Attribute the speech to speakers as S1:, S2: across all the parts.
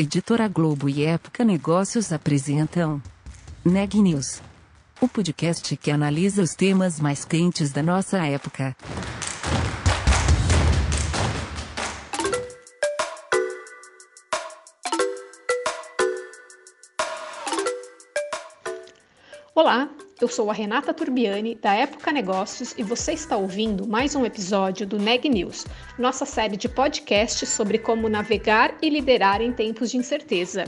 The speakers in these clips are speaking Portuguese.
S1: Editora Globo e Época Negócios apresentam Neg News, o podcast que analisa os temas mais quentes da nossa época.
S2: Olá, eu sou a Renata Turbiani, da Época Negócios, e você está ouvindo mais um episódio do Neg News, nossa série de podcasts sobre como navegar e liderar em tempos de incerteza.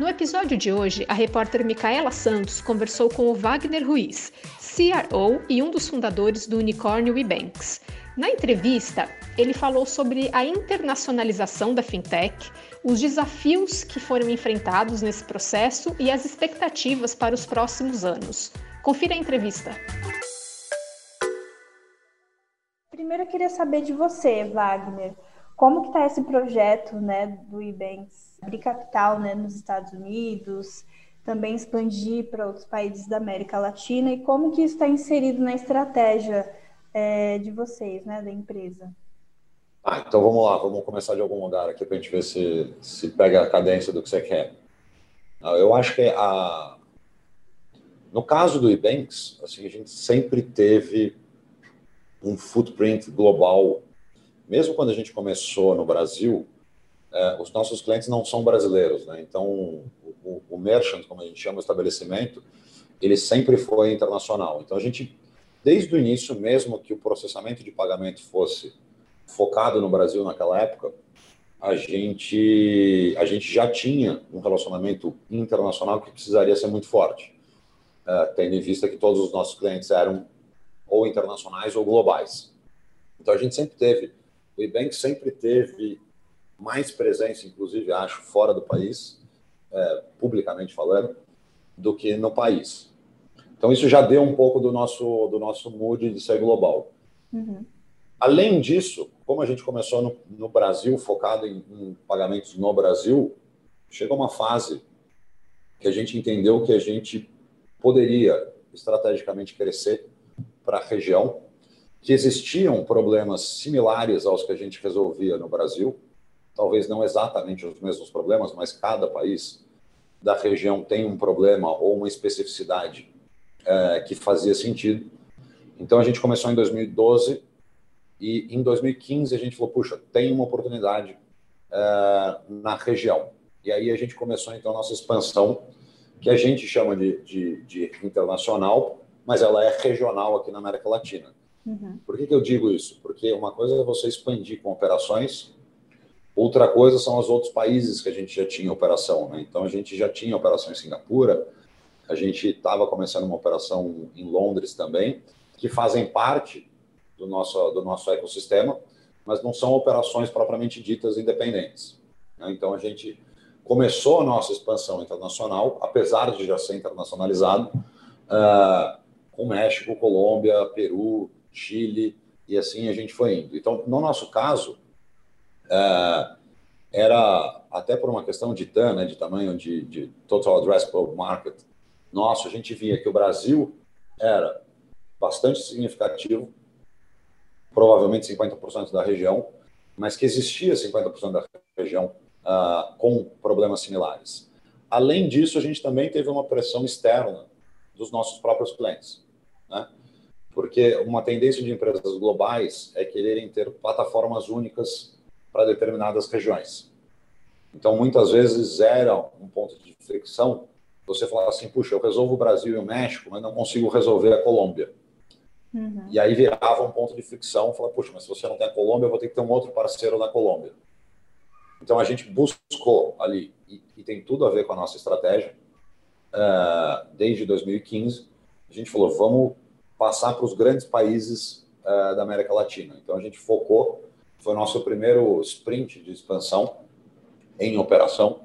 S2: No episódio de hoje, a repórter Micaela Santos conversou com o Wagner Ruiz, CRO e um dos fundadores do unicórnio WeBanks. Na entrevista, ele falou sobre a internacionalização da fintech, os desafios que foram enfrentados nesse processo e as expectativas para os próximos anos. Confira a entrevista.
S3: Primeiro eu queria saber de você, Wagner. Como que está esse projeto né, do Ebanks abrir capital né, nos Estados Unidos, também expandir para outros países da América Latina e como que isso está inserido na estratégia é, de vocês, né, da empresa?
S4: Ah, então vamos lá, vamos começar de algum lugar aqui para a gente ver se, se pega a cadência do que você quer. Ah, eu acho que a, no caso do Ebanks, assim, a gente sempre teve um footprint global. Mesmo quando a gente começou no Brasil, é, os nossos clientes não são brasileiros, né? Então, o, o merchant, como a gente chama o estabelecimento, ele sempre foi internacional. Então, a gente desde o início, mesmo que o processamento de pagamento fosse focado no Brasil naquela época, a gente, a gente já tinha um relacionamento internacional que precisaria ser muito forte, uh, tendo em vista que todos os nossos clientes eram ou internacionais ou globais. Então a gente sempre teve, o Ebank sempre teve mais presença, inclusive acho, fora do país, uh, publicamente falando, do que no país. Então, isso já deu um pouco do nosso, do nosso mood de ser global. Uhum. Além disso, como a gente começou no, no Brasil, focado em, em, pagamentos no Brasil, chegou uma fase que a gente entendeu que a gente poderia estrategicamente crescer para a região, que existiam problemas similares aos que a gente resolvia no Brasil, talvez não exatamente os mesmos problemas, mas cada país da região tem um problema ou uma especificidade é, que fazia sentido. Então a gente começou em 2012 e em 2015 a gente falou, puxa, tem uma oportunidade é, na região. E aí a gente começou então a nossa expansão, que a gente chama de, de, de internacional, mas ela é regional aqui na América Latina. Uhum. Por que, que eu digo isso? Porque uma coisa é você expandir com operações, outra coisa são os outros países que a gente já tinha operação. Né? Então a gente já tinha operação em Singapura, a gente estava começando uma operação em Londres também, que fazem parte do nosso, do nosso ecossistema, mas não são operações propriamente ditas independentes. Né? Então, a gente começou a nossa expansão internacional, apesar de já ser internacionalizado, uh, com México, Colômbia, Peru, Chile, e assim a gente foi indo. Então, no nosso caso, uh, era até por uma questão de TAM, né, de tamanho de, de Total Addressable Market, nosso, a gente via que o Brasil era bastante significativo, provavelmente 50% da região, mas que existia 50% da região uh, com problemas similares. Além disso, a gente também teve uma pressão externa dos nossos próprios clientes, né? porque uma tendência de empresas globais é quererem ter plataformas únicas para determinadas regiões. Então, muitas vezes era um ponto de fricção você falar assim, puxa, eu resolvo o Brasil e o México, mas não consigo resolver a Colômbia. Uhum. E aí virava um ponto de fricção, falar, puxa, mas se você não tem a Colômbia, eu vou ter que ter um outro parceiro na Colômbia. Então a gente buscou ali, e, e tem tudo a ver com a nossa estratégia, uh, desde 2015, a gente falou, vamos passar para os grandes países uh, da América Latina. Então a gente focou, foi nosso primeiro sprint de expansão em operação,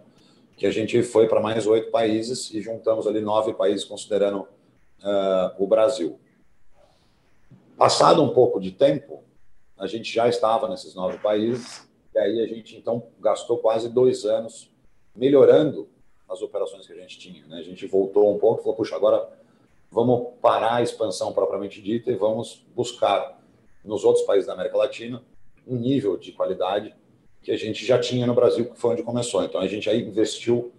S4: que a gente foi para mais oito países e juntamos ali nove países, considerando uh, o Brasil. Passado um pouco de tempo, a gente já estava nesses nove países, e aí a gente então gastou quase dois anos melhorando as operações que a gente tinha. Né? A gente voltou um pouco e falou: puxa, agora vamos parar a expansão propriamente dita e vamos buscar nos outros países da América Latina um nível de qualidade que a gente já tinha no Brasil, que foi onde começou. Então a gente aí investiu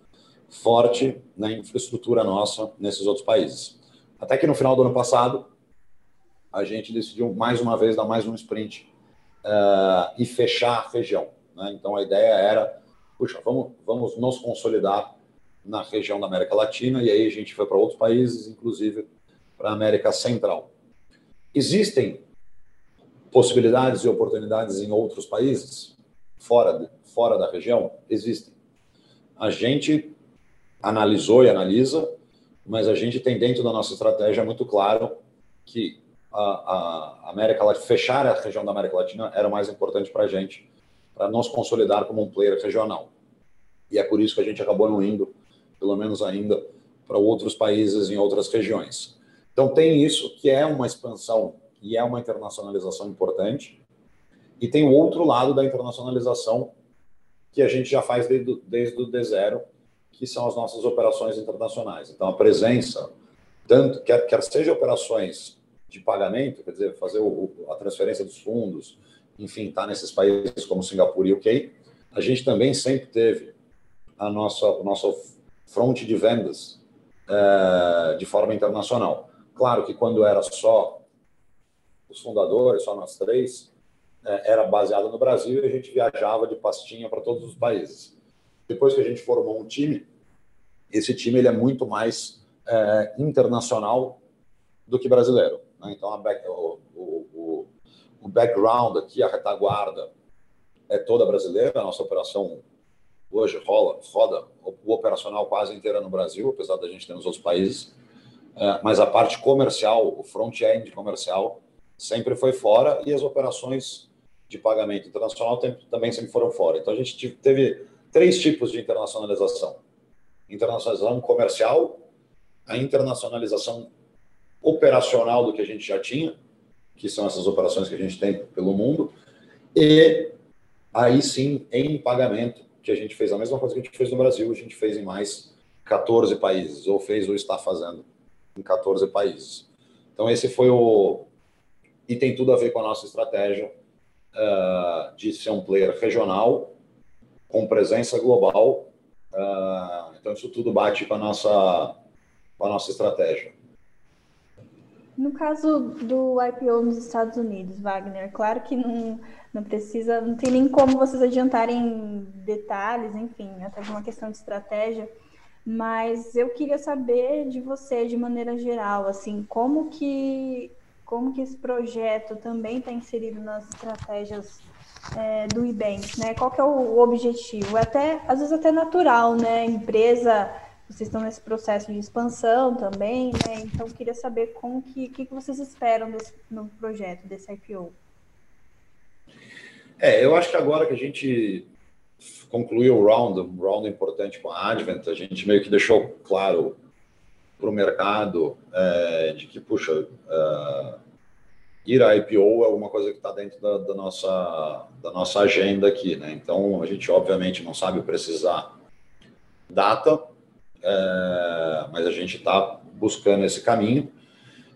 S4: forte na infraestrutura nossa nesses outros países. Até que no final do ano passado, a gente decidiu mais uma vez dar mais um sprint uh, e fechar a. Né? Então a ideia era, puxa, vamos, vamos nos consolidar na região da América Latina e aí a gente foi para outros países, inclusive para a América Central. Existem possibilidades e oportunidades em outros países fora de, fora da região? Existem. A gente analisou e analisa, mas a gente tem dentro da nossa estratégia muito claro que a, América Latina, fechar a região da América Latina era mais importante para a gente, para nos consolidar como um player regional. E é por isso que a gente acabou não indo, pelo menos ainda, para outros países em outras regiões. Então tem isso que é uma expansão e é uma internacionalização importante. E tem o outro lado da internacionalização que a gente já faz desde, desde o D0, que são as nossas operações internacionais. Então a presença, tanto quer, quer seja operações de pagamento, quer dizer, fazer o, a transferência dos fundos, enfim, estar tá nesses países como Singapura e UK, a gente também sempre teve a nossa, o nosso fronte de vendas é, de forma internacional. Claro que quando era só os fundadores, só nós três, é, era baseado no Brasil e a gente viajava de pastinha para todos os países. Depois que a gente formou um time, esse time ele é muito mais é, internacional do que brasileiro. Né? Então, back, o, o, o, background aqui, a retaguarda, é toda brasileira. A nossa operação hoje rola, roda o operacional quase inteira no Brasil, apesar da gente ter nos outros países. É, mas a parte comercial, o front-end comercial, sempre foi fora e as operações de pagamento internacional também sempre foram fora. Então a gente teve três tipos de internacionalização: internacionalização comercial, a internacionalização operacional do que a gente já tinha, que são essas operações que a gente tem pelo mundo, e aí sim em pagamento, que a gente fez a mesma coisa que a gente fez no Brasil, a gente fez em mais 14 países, ou fez ou está fazendo em 14 países. Então esse foi o e tem tudo a ver com a nossa estratégia uh, de ser um player regional com presença global. Uh, então isso tudo bate com a nossa com a nossa estratégia.
S3: No caso do IPO nos Estados Unidos, Wagner, claro que não, não precisa, não tem nem como vocês adiantarem detalhes, enfim, até uma questão de estratégia, mas eu queria saber de você, de maneira geral, assim, como que, como que esse projeto também está inserido nas estratégias é, do Ibank, né? Qual que é o objetivo? É até, às vezes até natural, né? Empresa vocês estão nesse processo de expansão também, né? Então, queria saber como que, que, vocês esperam desse novo projeto, desse IPO.
S4: É, eu acho que agora que a gente concluiu o round, um round importante com a Advent, a gente meio que deixou claro para o mercado é, de que, puxa, é, ir a IPO é alguma coisa que está dentro da, da, nossa, da nossa agenda aqui, né? Então, a gente obviamente não sabe precisar data, é, mas a gente está buscando esse caminho.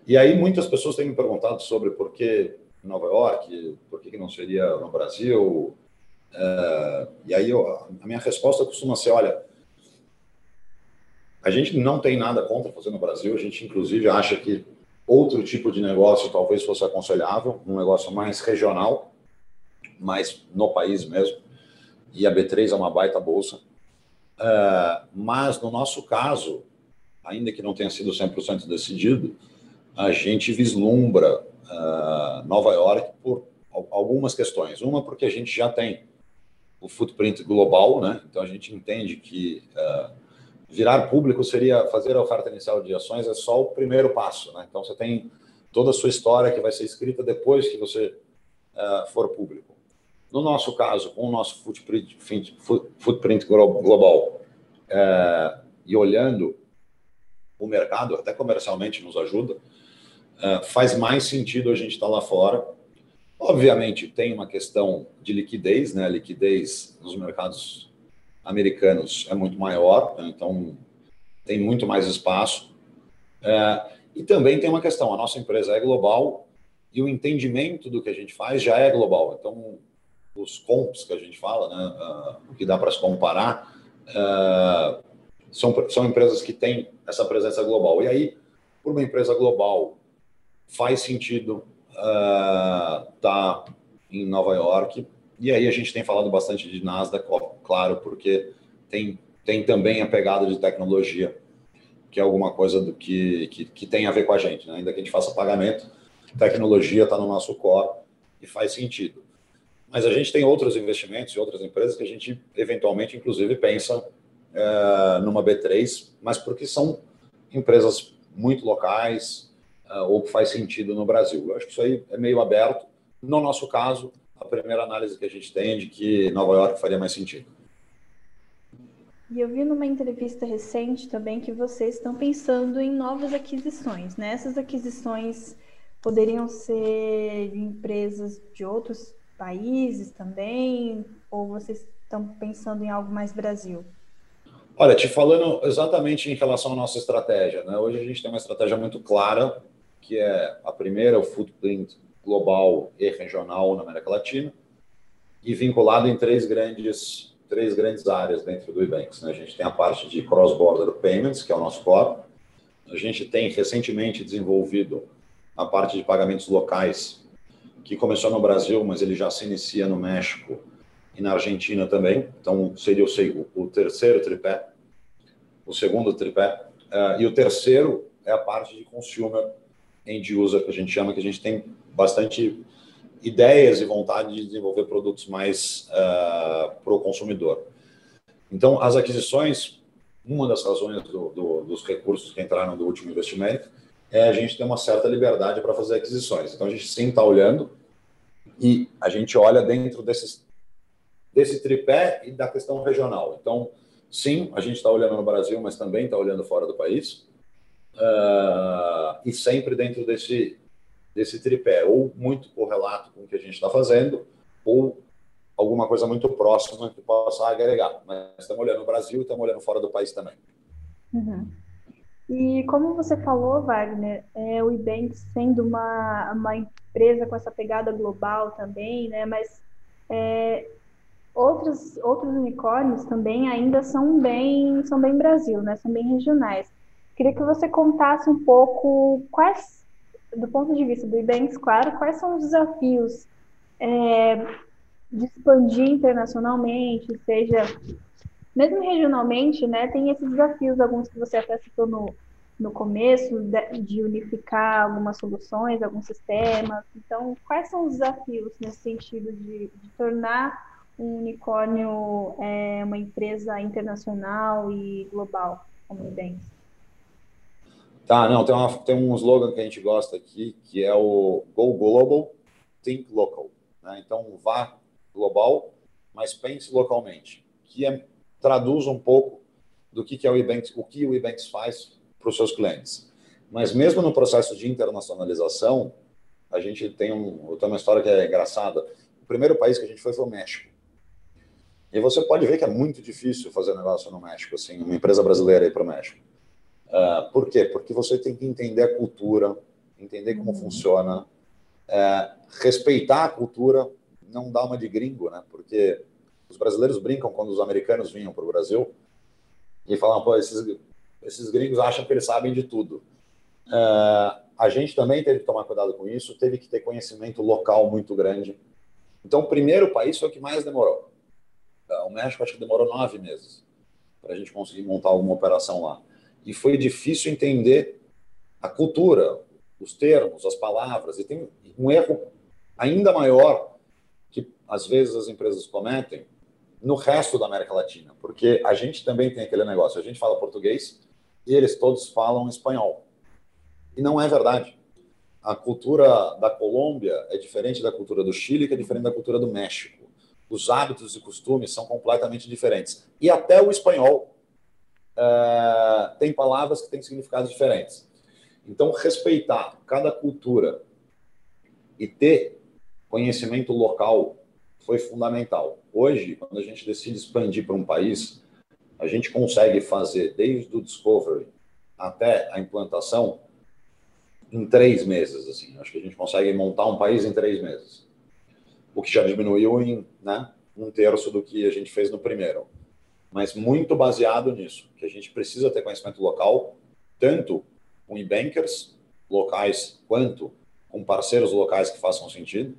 S4: E aí muitas pessoas têm me perguntado sobre por que Nova York, por que não seria no Brasil. É, e aí eu, a minha resposta costuma ser, olha, a gente não tem nada contra fazer no Brasil, a gente inclusive acha que outro tipo de negócio talvez fosse aconselhável, um negócio mais regional, mais no país mesmo. E a B3 é uma baita bolsa. Uh, mas, no nosso caso, ainda que não tenha sido 100% decidido, a gente vislumbra uh, Nova York por algumas questões. Uma, porque a gente já tem o footprint global, né? então a gente entende que uh, virar público seria fazer a oferta inicial de ações é só o primeiro passo. Né? Então você tem toda a sua história que vai ser escrita depois que você for público. No nosso caso, com o nosso footprint, footprint global é, e olhando o mercado, até comercialmente nos ajuda, é, faz mais sentido a gente estar lá fora. Obviamente, tem uma questão de liquidez, né? A liquidez nos mercados americanos é muito maior, né? então tem muito mais espaço. É, e também tem uma questão: a nossa empresa é global e o entendimento do que a gente faz já é global. Então, os comps que a gente fala, né, uh, que dá para se comparar, uh, são, são empresas que têm essa presença global. E aí, por uma empresa global, faz sentido estar uh, tá em Nova York. E aí a gente tem falado bastante de Nasdaq, claro, porque tem, tem também a pegada de tecnologia, que é alguma coisa do que, que, que tem a ver com a gente. Né? Ainda que a gente faça pagamento, tecnologia está no nosso core e faz sentido. Mas a gente tem outros investimentos e outras empresas que a gente eventualmente, inclusive, pensa é, numa B3, mas porque são empresas muito locais é, ou que faz sentido no Brasil. Eu acho que isso aí é meio aberto. No nosso caso, a primeira análise que a gente tem é de que Nova York faria mais sentido.
S3: E eu vi numa entrevista recente também que vocês estão pensando em novas aquisições. Né? Essas aquisições poderiam ser de empresas de outros países também? Ou vocês estão pensando em algo mais Brasil?
S4: Olha, te falando exatamente em relação à nossa estratégia, né? Hoje a gente tem uma estratégia muito clara, que é a primeira, o footprint global e regional na América Latina, e vinculado em três grandes, três grandes áreas dentro do Ebanks. Né? A gente tem a parte de cross-border payments, que é o nosso core. A gente tem recentemente desenvolvido a parte de pagamentos locais, que começou no Brasil, mas ele já se inicia no México e na Argentina também. Então, seria o, o terceiro tripé, o segundo tripé. Uh, e o terceiro é a parte de consumer end user, que a gente chama, que a gente tem bastante ideias e vontade de desenvolver produtos mais uh, para o consumidor. Então, as aquisições, uma das razões do, do, dos recursos que entraram do último investimento é a gente ter uma certa liberdade para fazer aquisições. Então, a gente sim está olhando e a gente olha dentro desses, desse tripé e da questão regional. Então, sim, a gente está olhando no Brasil, mas também está olhando fora do país. Uh, e sempre dentro desse, desse tripé, ou muito correlato com o que a gente está fazendo, ou alguma coisa muito próxima que possa agregar. Mas estamos olhando no Brasil e estamos olhando fora do país também.
S3: Uhum. E como você falou, Wagner, é, o Ibank sendo uma, uma empresa com essa pegada global também, né? Mas é, outros, outros unicórnios também ainda são bem, são bem Brasil, né? São bem regionais. Queria que você contasse um pouco quais, do ponto de vista do Ibanks, claro, quais são os desafios é, de expandir internacionalmente, seja mesmo regionalmente, né, tem esses desafios, alguns que você até citou no, no começo, de, de unificar algumas soluções, alguns sistemas. Então, quais são os desafios nesse sentido de, de tornar um unicórnio é, uma empresa internacional e global, como o Nubank?
S4: Tá, não, tem, uma, tem um slogan que a gente gosta aqui, que é o Go Global, Think Local. Né? Então, vá global, mas pense localmente, que é traduz um pouco do que, que é o Ebanks, o que o Ebanks faz para os seus clientes. Mas mesmo no processo de internacionalização, a gente tem, um, tem uma história que é engraçada. O primeiro país que a gente foi foi o México. E você pode ver que é muito difícil fazer negócio no México, assim, uma empresa brasileira ir para o México. Uh, por quê? Porque você tem que entender a cultura, entender como uhum. funciona, uh, respeitar a cultura, não dar uma de gringo, né? Porque os brasileiros brincam quando os americanos vinham para o Brasil e falam, pô, esses, esses gringos acham que eles sabem de tudo. Uh, a gente também teve que tomar cuidado com isso, teve que ter conhecimento local muito grande. Então, o primeiro país foi o que mais demorou. Uh, o México acho que demorou nove meses para a gente conseguir montar alguma operação lá. E foi difícil entender a cultura, os termos, as palavras. E tem um erro ainda maior que às vezes as empresas cometem, no resto da América Latina, porque a gente também tem aquele negócio, a gente fala português e eles todos falam espanhol. E não é verdade. A cultura da Colômbia é diferente da cultura do Chile, que é diferente da cultura do México. Os hábitos e costumes são completamente diferentes. E até o espanhol é, tem palavras que têm significados diferentes. Então, respeitar cada cultura e ter conhecimento local foi fundamental. Hoje, quando a gente decide expandir para um país, a gente consegue fazer desde o discovery até a implantação em três meses. Assim, acho que a gente consegue montar um país em três meses. o que já diminuiu em né, um terço do que a gente fez no primeiro. Mas muito baseado nisso, que a gente precisa ter conhecimento local, tanto com e-bankers locais quanto com parceiros locais que façam sentido,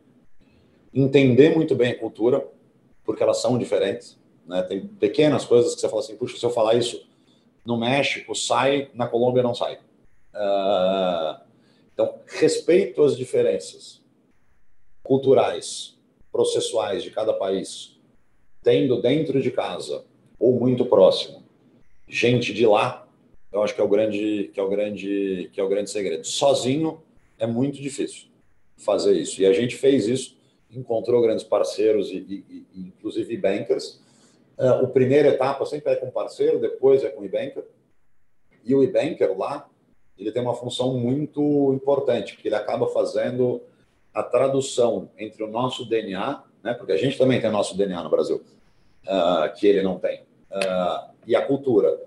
S4: entender muito bem a cultura, porque elas são diferentes. Né? Tem pequenas coisas que você fala assim, puxa, se eu falar isso no México sai, na Colômbia não sai. Uh, então, respeito às diferenças culturais, processuais de cada país, tendo dentro de casa ou muito próximo gente de lá, eu acho que é o grande que é o grande que é o grande segredo. Sozinho é muito difícil fazer isso. E a gente fez isso, encontrou grandes parceiros e, e, e inclusive bankers. Uh, o primeira etapa sempre é com parceiro, depois é com o e-banker. E o e-banker lá, ele tem uma função muito importante, porque ele acaba fazendo a tradução entre o nosso DNA, né, porque a gente também tem nosso DNA no Brasil, uh, que ele não tem, uh, e a cultura.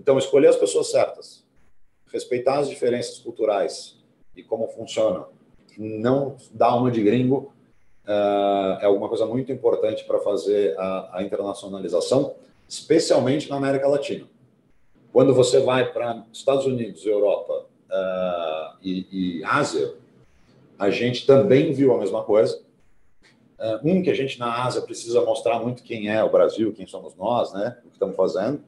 S4: Então, escolher as pessoas certas, respeitar as diferenças culturais e como funciona, não dar uma de gringo, é alguma coisa muito importante para fazer a, a internacionalização, especialmente na América Latina. Quando você vai para Estados Unidos, Europa uh, e, e, Ásia, a gente também viu a mesma coisa. Uh, um, que a gente na Ásia precisa mostrar muito quem é o Brasil, quem somos nós, né? O que estamos fazendo.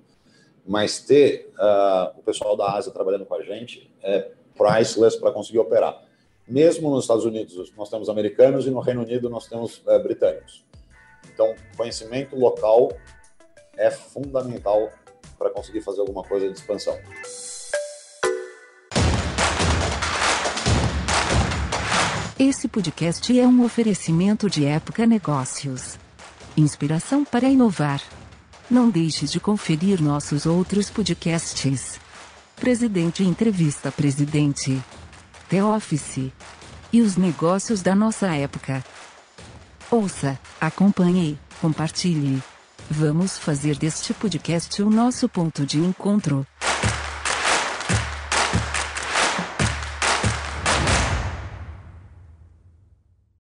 S4: Mas ter uh, o pessoal da Ásia trabalhando com a gente é priceless para conseguir operar. Mesmo nos Estados Unidos, nós temos americanos e no Reino Unido nós temos uh, britânicos. Então, conhecimento local é fundamental para conseguir fazer alguma coisa de expansão.
S1: Esse podcast é um oferecimento de Época Negócios. Inspiração para inovar. Não deixe de conferir nossos outros podcasts. Presidente Entrevista Presidente. The Office. E os negócios da nossa época. Ouça, acompanhe, compartilhe. Vamos fazer deste podcast o nosso ponto de encontro.